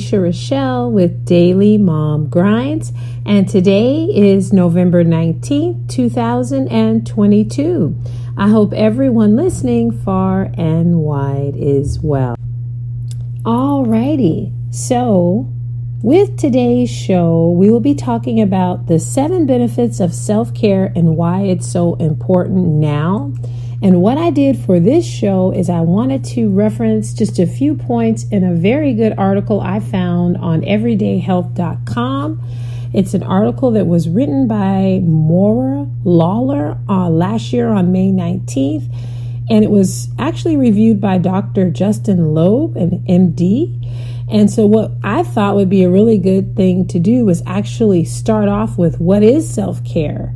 Alicia Rochelle with Daily Mom Grinds, and today is November 19th, 2022. I hope everyone listening far and wide is well. Alrighty, so with today's show, we will be talking about the seven benefits of self care and why it's so important now. And what I did for this show is I wanted to reference just a few points in a very good article I found on everydayhealth.com. It's an article that was written by Maura Lawler uh, last year on May 19th, and it was actually reviewed by Dr. Justin Laube, an MD. And so, what I thought would be a really good thing to do was actually start off with what is self care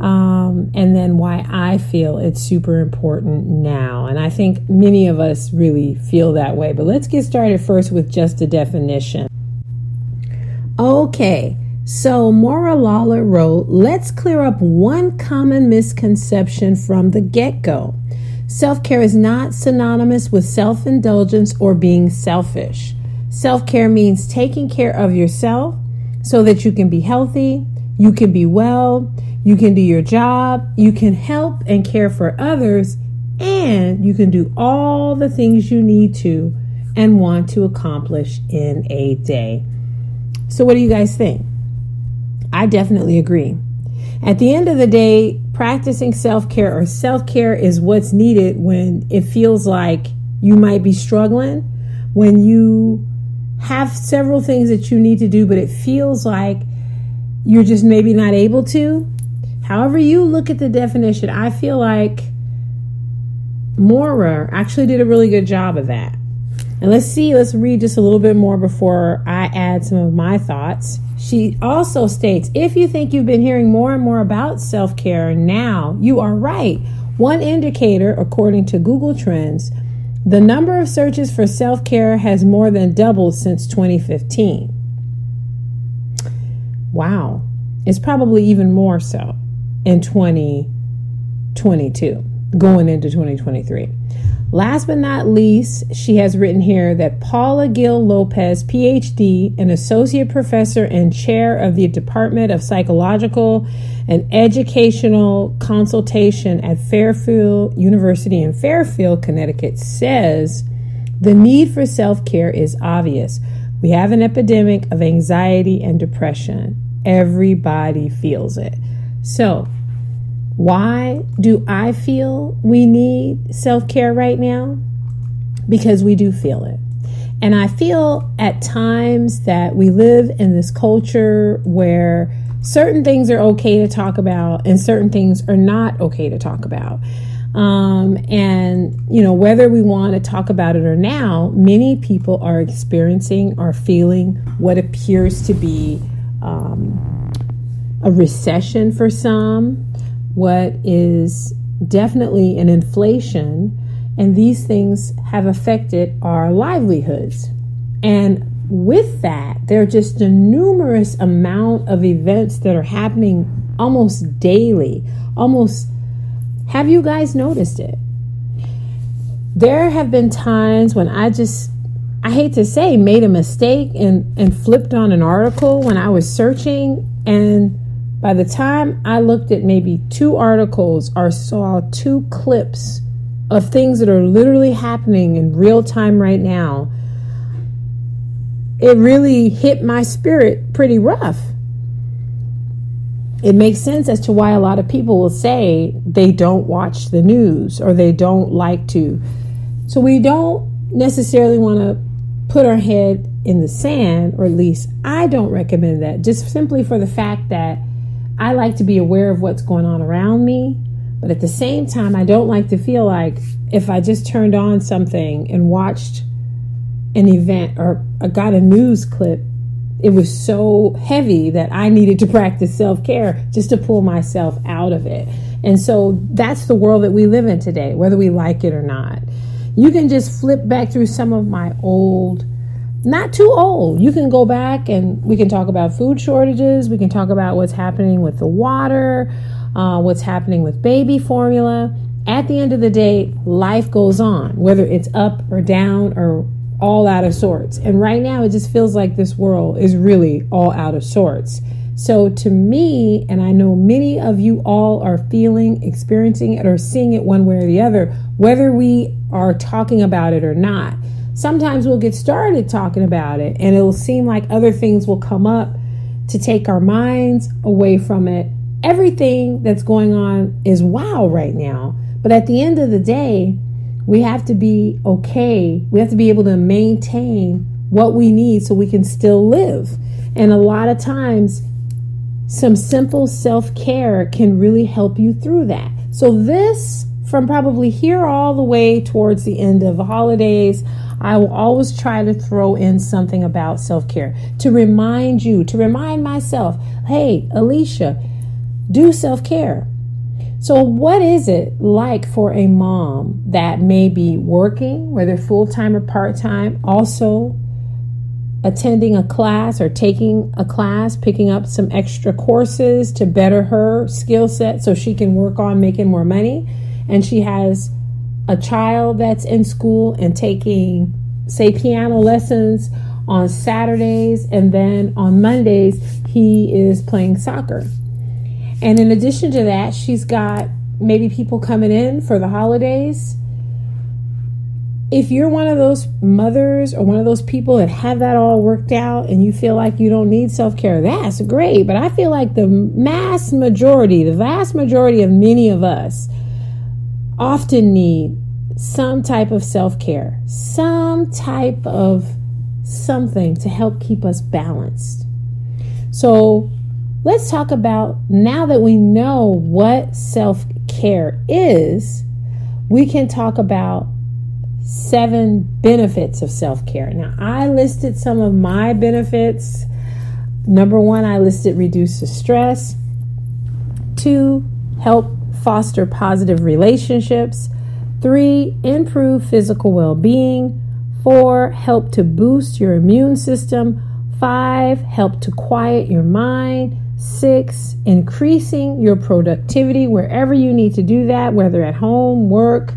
um, and then why I feel it's super important now. And I think many of us really feel that way. But let's get started first with just a definition. Okay, so Maura Lawler wrote, let's clear up one common misconception from the get go. Self care is not synonymous with self indulgence or being selfish. Self care means taking care of yourself so that you can be healthy, you can be well, you can do your job, you can help and care for others, and you can do all the things you need to and want to accomplish in a day. So, what do you guys think? I definitely agree. At the end of the day, practicing self care or self care is what's needed when it feels like you might be struggling, when you have several things that you need to do, but it feels like you're just maybe not able to. However, you look at the definition, I feel like Maura actually did a really good job of that. And let's see, let's read just a little bit more before I add some of my thoughts. She also states if you think you've been hearing more and more about self care now, you are right. One indicator, according to Google Trends, the number of searches for self care has more than doubled since 2015. Wow. It's probably even more so in 2022, going into 2023. Last but not least, she has written here that Paula Gill Lopez, PhD, an associate professor and chair of the Department of Psychological and Educational Consultation at Fairfield University in Fairfield, Connecticut, says the need for self care is obvious. We have an epidemic of anxiety and depression. Everybody feels it. So, why do I feel we need self care right now? Because we do feel it. And I feel at times that we live in this culture where certain things are okay to talk about and certain things are not okay to talk about. Um, and, you know, whether we want to talk about it or now, many people are experiencing or feeling what appears to be um, a recession for some, what is definitely an inflation, and these things have affected our livelihoods. And with that, there are just a numerous amount of events that are happening almost daily. Almost, have you guys noticed it? There have been times when I just, I hate to say, made a mistake and, and flipped on an article when I was searching and by the time I looked at maybe two articles or saw two clips of things that are literally happening in real time right now, it really hit my spirit pretty rough. It makes sense as to why a lot of people will say they don't watch the news or they don't like to. So we don't necessarily want to put our head in the sand, or at least I don't recommend that, just simply for the fact that I like to be aware of what's going on around me, but at the same time, I don't like to feel like if I just turned on something and watched an event or got a news clip, it was so heavy that I needed to practice self care just to pull myself out of it. And so that's the world that we live in today, whether we like it or not. You can just flip back through some of my old not too old. You can go back and we can talk about food shortages. We can talk about what's happening with the water, uh, what's happening with baby formula. At the end of the day, life goes on, whether it's up or down or all out of sorts. And right now, it just feels like this world is really all out of sorts. So, to me, and I know many of you all are feeling, experiencing it, or seeing it one way or the other, whether we are talking about it or not. Sometimes we'll get started talking about it, and it'll seem like other things will come up to take our minds away from it. Everything that's going on is wow right now. But at the end of the day, we have to be okay. We have to be able to maintain what we need so we can still live. And a lot of times, some simple self care can really help you through that. So, this from probably here all the way towards the end of the holidays, I will always try to throw in something about self care to remind you, to remind myself, hey, Alicia, do self care. So, what is it like for a mom that may be working, whether full time or part time, also attending a class or taking a class, picking up some extra courses to better her skill set so she can work on making more money? And she has a child that's in school and taking, say, piano lessons on Saturdays, and then on Mondays, he is playing soccer. And in addition to that, she's got maybe people coming in for the holidays. If you're one of those mothers or one of those people that have that all worked out and you feel like you don't need self care, that's great. But I feel like the mass majority, the vast majority of many of us, often need some type of self care, some type of something to help keep us balanced. So, let's talk about now that we know what self care is, we can talk about seven benefits of self care. Now, I listed some of my benefits. Number one, I listed reduce the stress. Two, help foster positive relationships. Three, improve physical well being. Four, help to boost your immune system. Five, help to quiet your mind. Six, increasing your productivity wherever you need to do that, whether at home, work.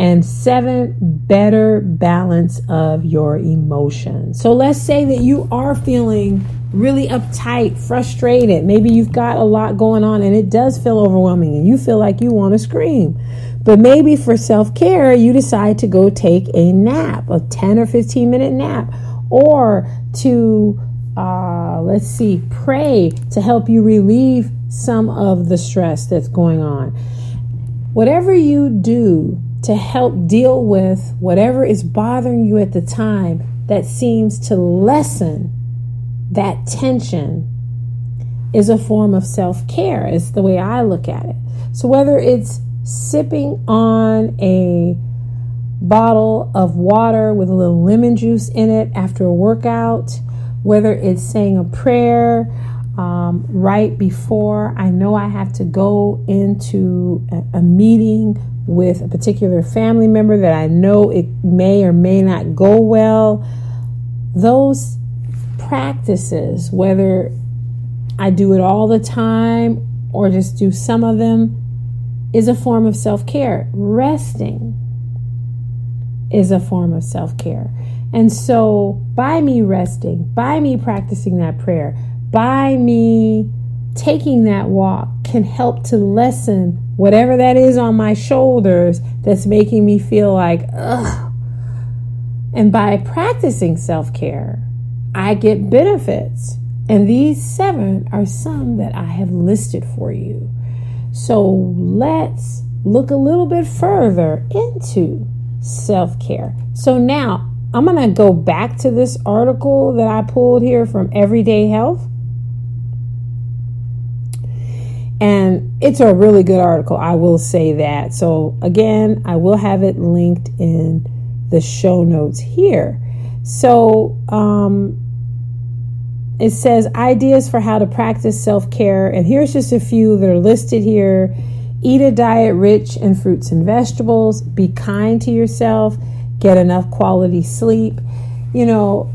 And seven, better balance of your emotions. So let's say that you are feeling really uptight, frustrated. Maybe you've got a lot going on and it does feel overwhelming and you feel like you want to scream. But maybe for self care, you decide to go take a nap, a 10 or 15 minute nap, or to uh, let's see, pray to help you relieve some of the stress that's going on. Whatever you do to help deal with whatever is bothering you at the time that seems to lessen that tension is a form of self care, is the way I look at it. So, whether it's sipping on a bottle of water with a little lemon juice in it after a workout, whether it's saying a prayer um, right before I know I have to go into a, a meeting with a particular family member that I know it may or may not go well. Those practices, whether I do it all the time or just do some of them, is a form of self care. Resting is a form of self care. And so, by me resting, by me practicing that prayer, by me taking that walk, can help to lessen whatever that is on my shoulders that's making me feel like, ugh. And by practicing self care, I get benefits. And these seven are some that I have listed for you. So let's look a little bit further into self care. So now I'm going to go back to this article that I pulled here from Everyday Health. And it's a really good article, I will say that. So, again, I will have it linked in the show notes here. So, um, it says ideas for how to practice self care. And here's just a few that are listed here eat a diet rich in fruits and vegetables, be kind to yourself get enough quality sleep. You know,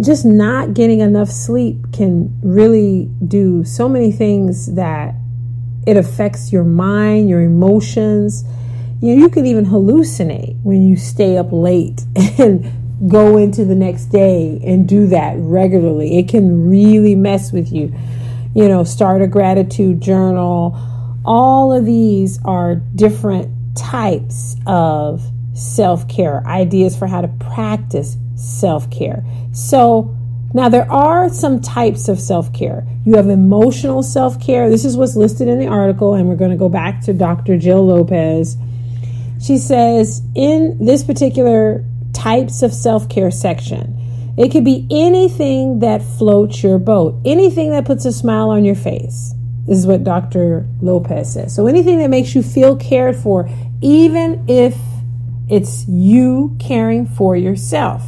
just not getting enough sleep can really do so many things that it affects your mind, your emotions. You know, you can even hallucinate when you stay up late and go into the next day and do that regularly. It can really mess with you. You know, start a gratitude journal. All of these are different types of self care, ideas for how to practice self care. So, now there are some types of self care. You have emotional self care. This is what's listed in the article, and we're going to go back to Dr. Jill Lopez. She says in this particular types of self care section, it could be anything that floats your boat, anything that puts a smile on your face. Is what Dr. Lopez says. So anything that makes you feel cared for, even if it's you caring for yourself.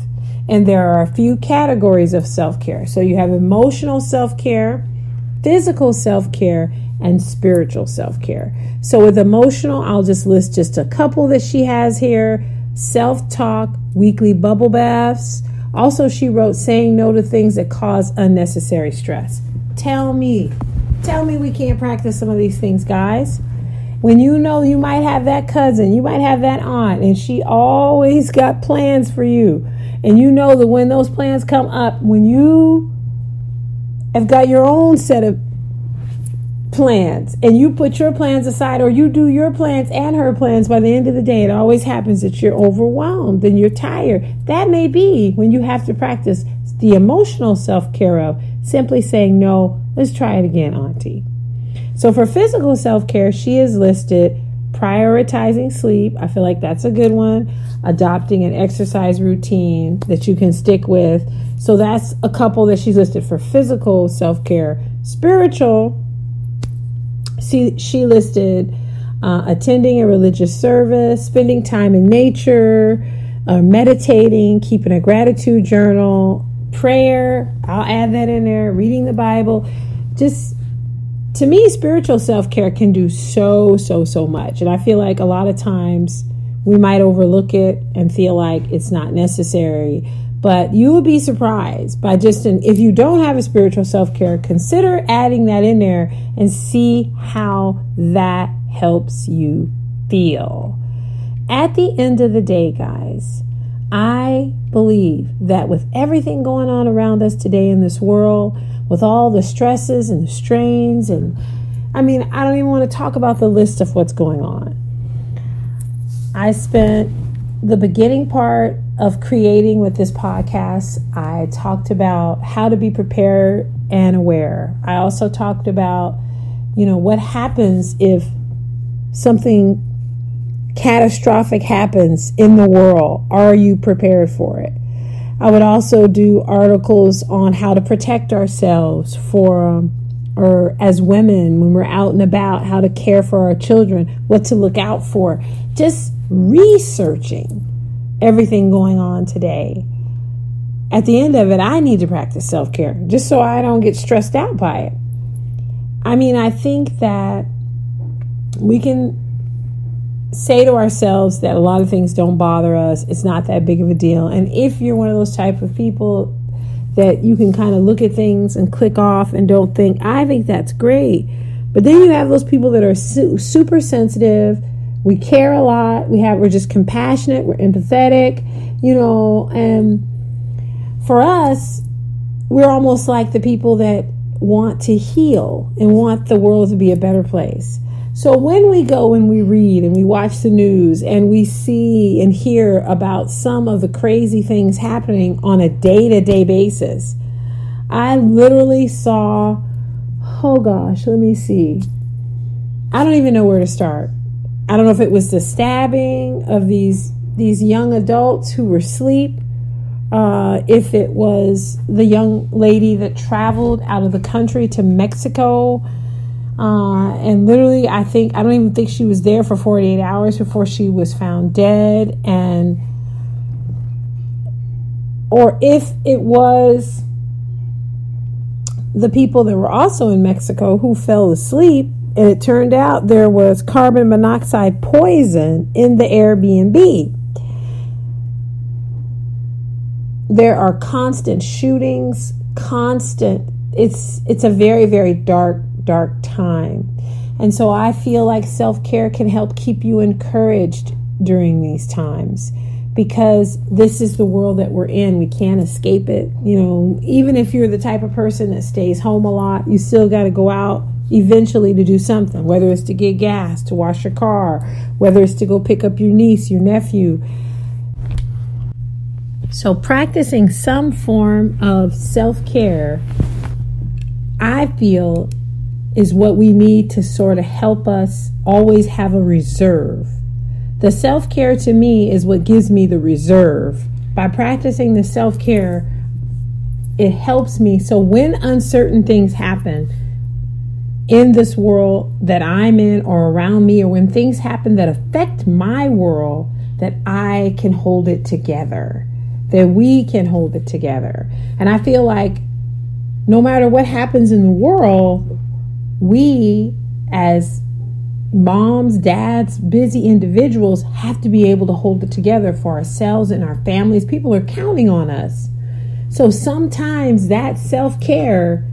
And there are a few categories of self care. So you have emotional self care, physical self care, and spiritual self care. So with emotional, I'll just list just a couple that she has here self talk, weekly bubble baths. Also, she wrote saying no to things that cause unnecessary stress. Tell me, tell me we can't practice some of these things, guys. When you know you might have that cousin, you might have that aunt, and she always got plans for you. And you know that when those plans come up, when you have got your own set of plans and you put your plans aside or you do your plans and her plans by the end of the day it always happens that you're overwhelmed and you're tired that may be when you have to practice the emotional self-care of simply saying no let's try it again auntie. So for physical self-care she is listed prioritizing sleep. I feel like that's a good one. Adopting an exercise routine that you can stick with. So that's a couple that she's listed for physical self-care. Spiritual she, she listed uh, attending a religious service, spending time in nature, uh, meditating, keeping a gratitude journal, prayer. I'll add that in there, reading the Bible. Just to me, spiritual self care can do so, so, so much. And I feel like a lot of times we might overlook it and feel like it's not necessary. But you will be surprised by just an, if you don't have a spiritual self care, consider adding that in there and see how that helps you feel. At the end of the day, guys, I believe that with everything going on around us today in this world, with all the stresses and the strains, and I mean, I don't even want to talk about the list of what's going on. I spent the beginning part of creating with this podcast, I talked about how to be prepared and aware. I also talked about, you know, what happens if something catastrophic happens in the world. Are you prepared for it? I would also do articles on how to protect ourselves for, um, or as women, when we're out and about, how to care for our children, what to look out for. Just researching everything going on today. At the end of it, I need to practice self care just so I don't get stressed out by it. I mean, I think that we can say to ourselves that a lot of things don't bother us. It's not that big of a deal. And if you're one of those type of people that you can kind of look at things and click off and don't think, I think that's great. But then you have those people that are su- super sensitive we care a lot we have we're just compassionate we're empathetic you know and for us we're almost like the people that want to heal and want the world to be a better place so when we go and we read and we watch the news and we see and hear about some of the crazy things happening on a day-to-day basis i literally saw oh gosh let me see i don't even know where to start I don't know if it was the stabbing of these these young adults who were asleep, uh, if it was the young lady that traveled out of the country to Mexico. Uh, and literally, I think, I don't even think she was there for 48 hours before she was found dead. And, or if it was the people that were also in Mexico who fell asleep and it turned out there was carbon monoxide poison in the Airbnb. There are constant shootings, constant it's it's a very very dark dark time. And so I feel like self-care can help keep you encouraged during these times because this is the world that we're in. We can't escape it. You know, even if you're the type of person that stays home a lot, you still got to go out eventually to do something, whether it's to get gas, to wash your car, whether it's to go pick up your niece, your nephew. So, practicing some form of self care, I feel, is what we need to sort of help us always have a reserve the self care to me is what gives me the reserve. By practicing the self care, it helps me. So when uncertain things happen in this world that I'm in or around me, or when things happen that affect my world, that I can hold it together, that we can hold it together. And I feel like no matter what happens in the world, we as moms, dads, busy individuals have to be able to hold it together for ourselves and our families. People are counting on us. So sometimes that self care,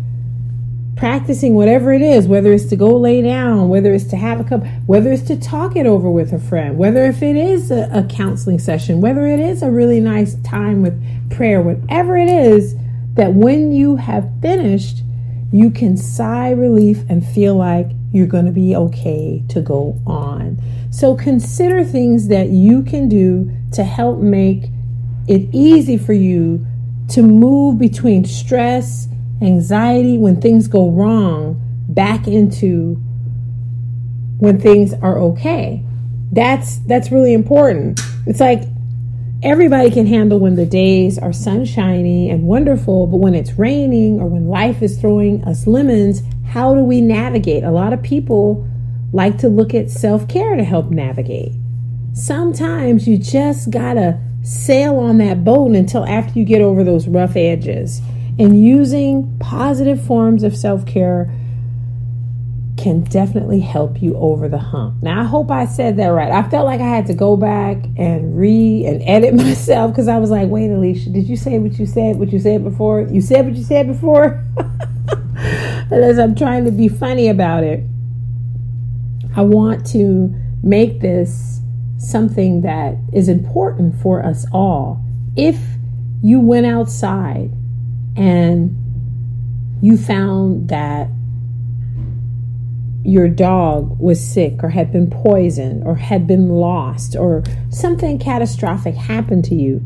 practicing whatever it is, whether it's to go lay down, whether it's to have a cup, whether it's to talk it over with a friend, whether if it is a, a counseling session, whether it is a really nice time with prayer, whatever it is, that when you have finished, you can sigh relief and feel like you're going to be okay to go on. So consider things that you can do to help make it easy for you to move between stress, anxiety, when things go wrong, back into when things are okay. That's that's really important. It's like everybody can handle when the days are sunshiny and wonderful, but when it's raining or when life is throwing us lemons, how do we navigate? A lot of people like to look at self care to help navigate. Sometimes you just gotta sail on that boat until after you get over those rough edges. And using positive forms of self care can definitely help you over the hump. Now, I hope I said that right. I felt like I had to go back and re and edit myself because I was like, wait, Alicia, did you say what you said, what you said before? You said what you said before? as I'm trying to be funny about it, I want to make this something that is important for us all. If you went outside and you found that your dog was sick or had been poisoned or had been lost or something catastrophic happened to you,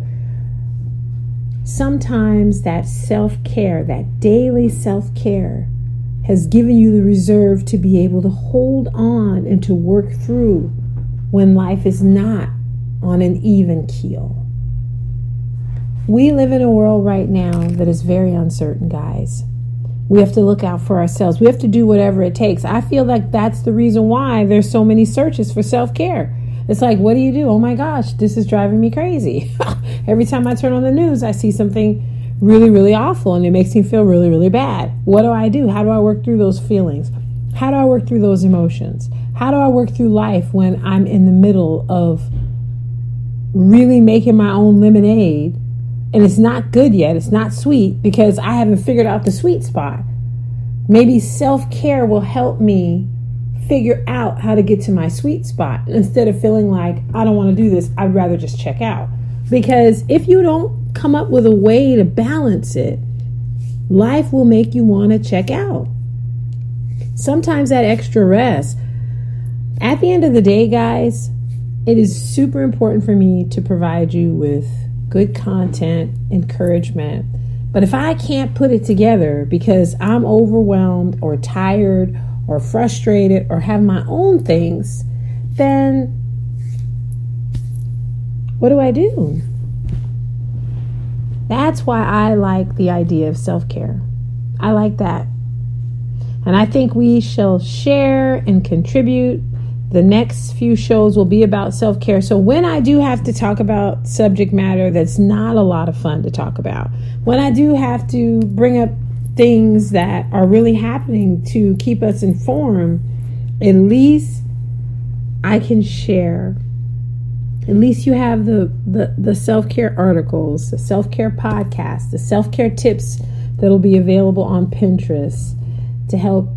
sometimes that self care, that daily self care, has given you the reserve to be able to hold on and to work through when life is not on an even keel. We live in a world right now that is very uncertain, guys. We have to look out for ourselves. We have to do whatever it takes. I feel like that's the reason why there's so many searches for self care. It's like, what do you do? Oh my gosh, this is driving me crazy. Every time I turn on the news, I see something really, really awful and it makes me feel really, really bad. What do I do? How do I work through those feelings? How do I work through those emotions? How do I work through life when I'm in the middle of really making my own lemonade and it's not good yet? It's not sweet because I haven't figured out the sweet spot. Maybe self care will help me figure out how to get to my sweet spot instead of feeling like I don't want to do this. I'd rather just check out. Because if you don't come up with a way to balance it, life will make you want to check out. Sometimes that extra rest. At the end of the day, guys, it is super important for me to provide you with good content, encouragement. But if I can't put it together because I'm overwhelmed or tired or frustrated or have my own things, then what do I do? That's why I like the idea of self care. I like that. And I think we shall share and contribute. The next few shows will be about self care. So, when I do have to talk about subject matter that's not a lot of fun to talk about, when I do have to bring up things that are really happening to keep us informed, at least I can share at least you have the the, the self-care articles the self-care podcast the self-care tips that'll be available on pinterest to help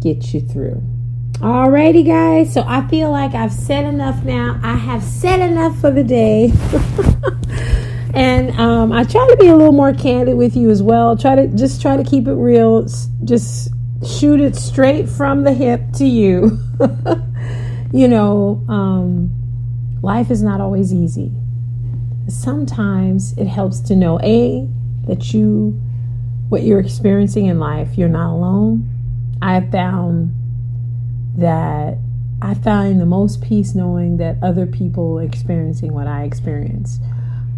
get you through Alrighty, guys. So I feel like I've said enough now. I have said enough for the day. and um, I try to be a little more candid with you as well. Try to just try to keep it real. Just shoot it straight from the hip to you. you know, um, life is not always easy. Sometimes it helps to know a that you what you're experiencing in life, you're not alone. I have found that I find the most peace knowing that other people experiencing what I experience,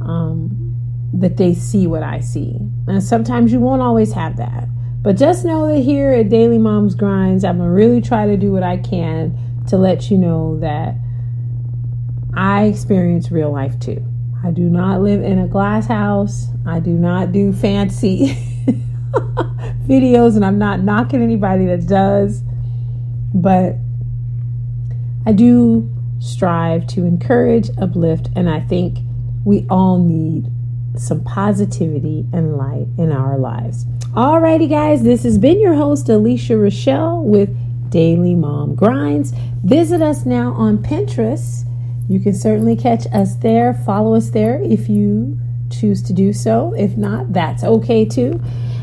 um, that they see what I see. And sometimes you won't always have that. But just know that here at Daily Moms Grinds, I'm to really try to do what I can to let you know that I experience real life too. I do not live in a glass house. I do not do fancy videos, and I'm not knocking anybody that does. But I do strive to encourage, uplift, and I think we all need some positivity and light in our lives. Alrighty, guys, this has been your host, Alicia Rochelle, with Daily Mom Grinds. Visit us now on Pinterest. You can certainly catch us there. Follow us there if you choose to do so. If not, that's okay too.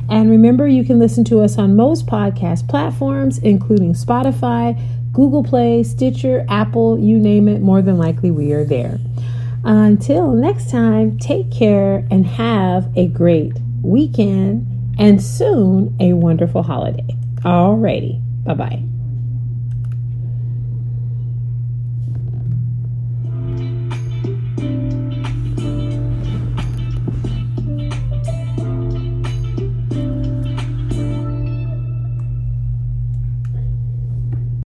And remember, you can listen to us on most podcast platforms, including Spotify, Google Play, Stitcher, Apple, you name it. More than likely, we are there. Until next time, take care and have a great weekend and soon a wonderful holiday. Alrighty, bye bye.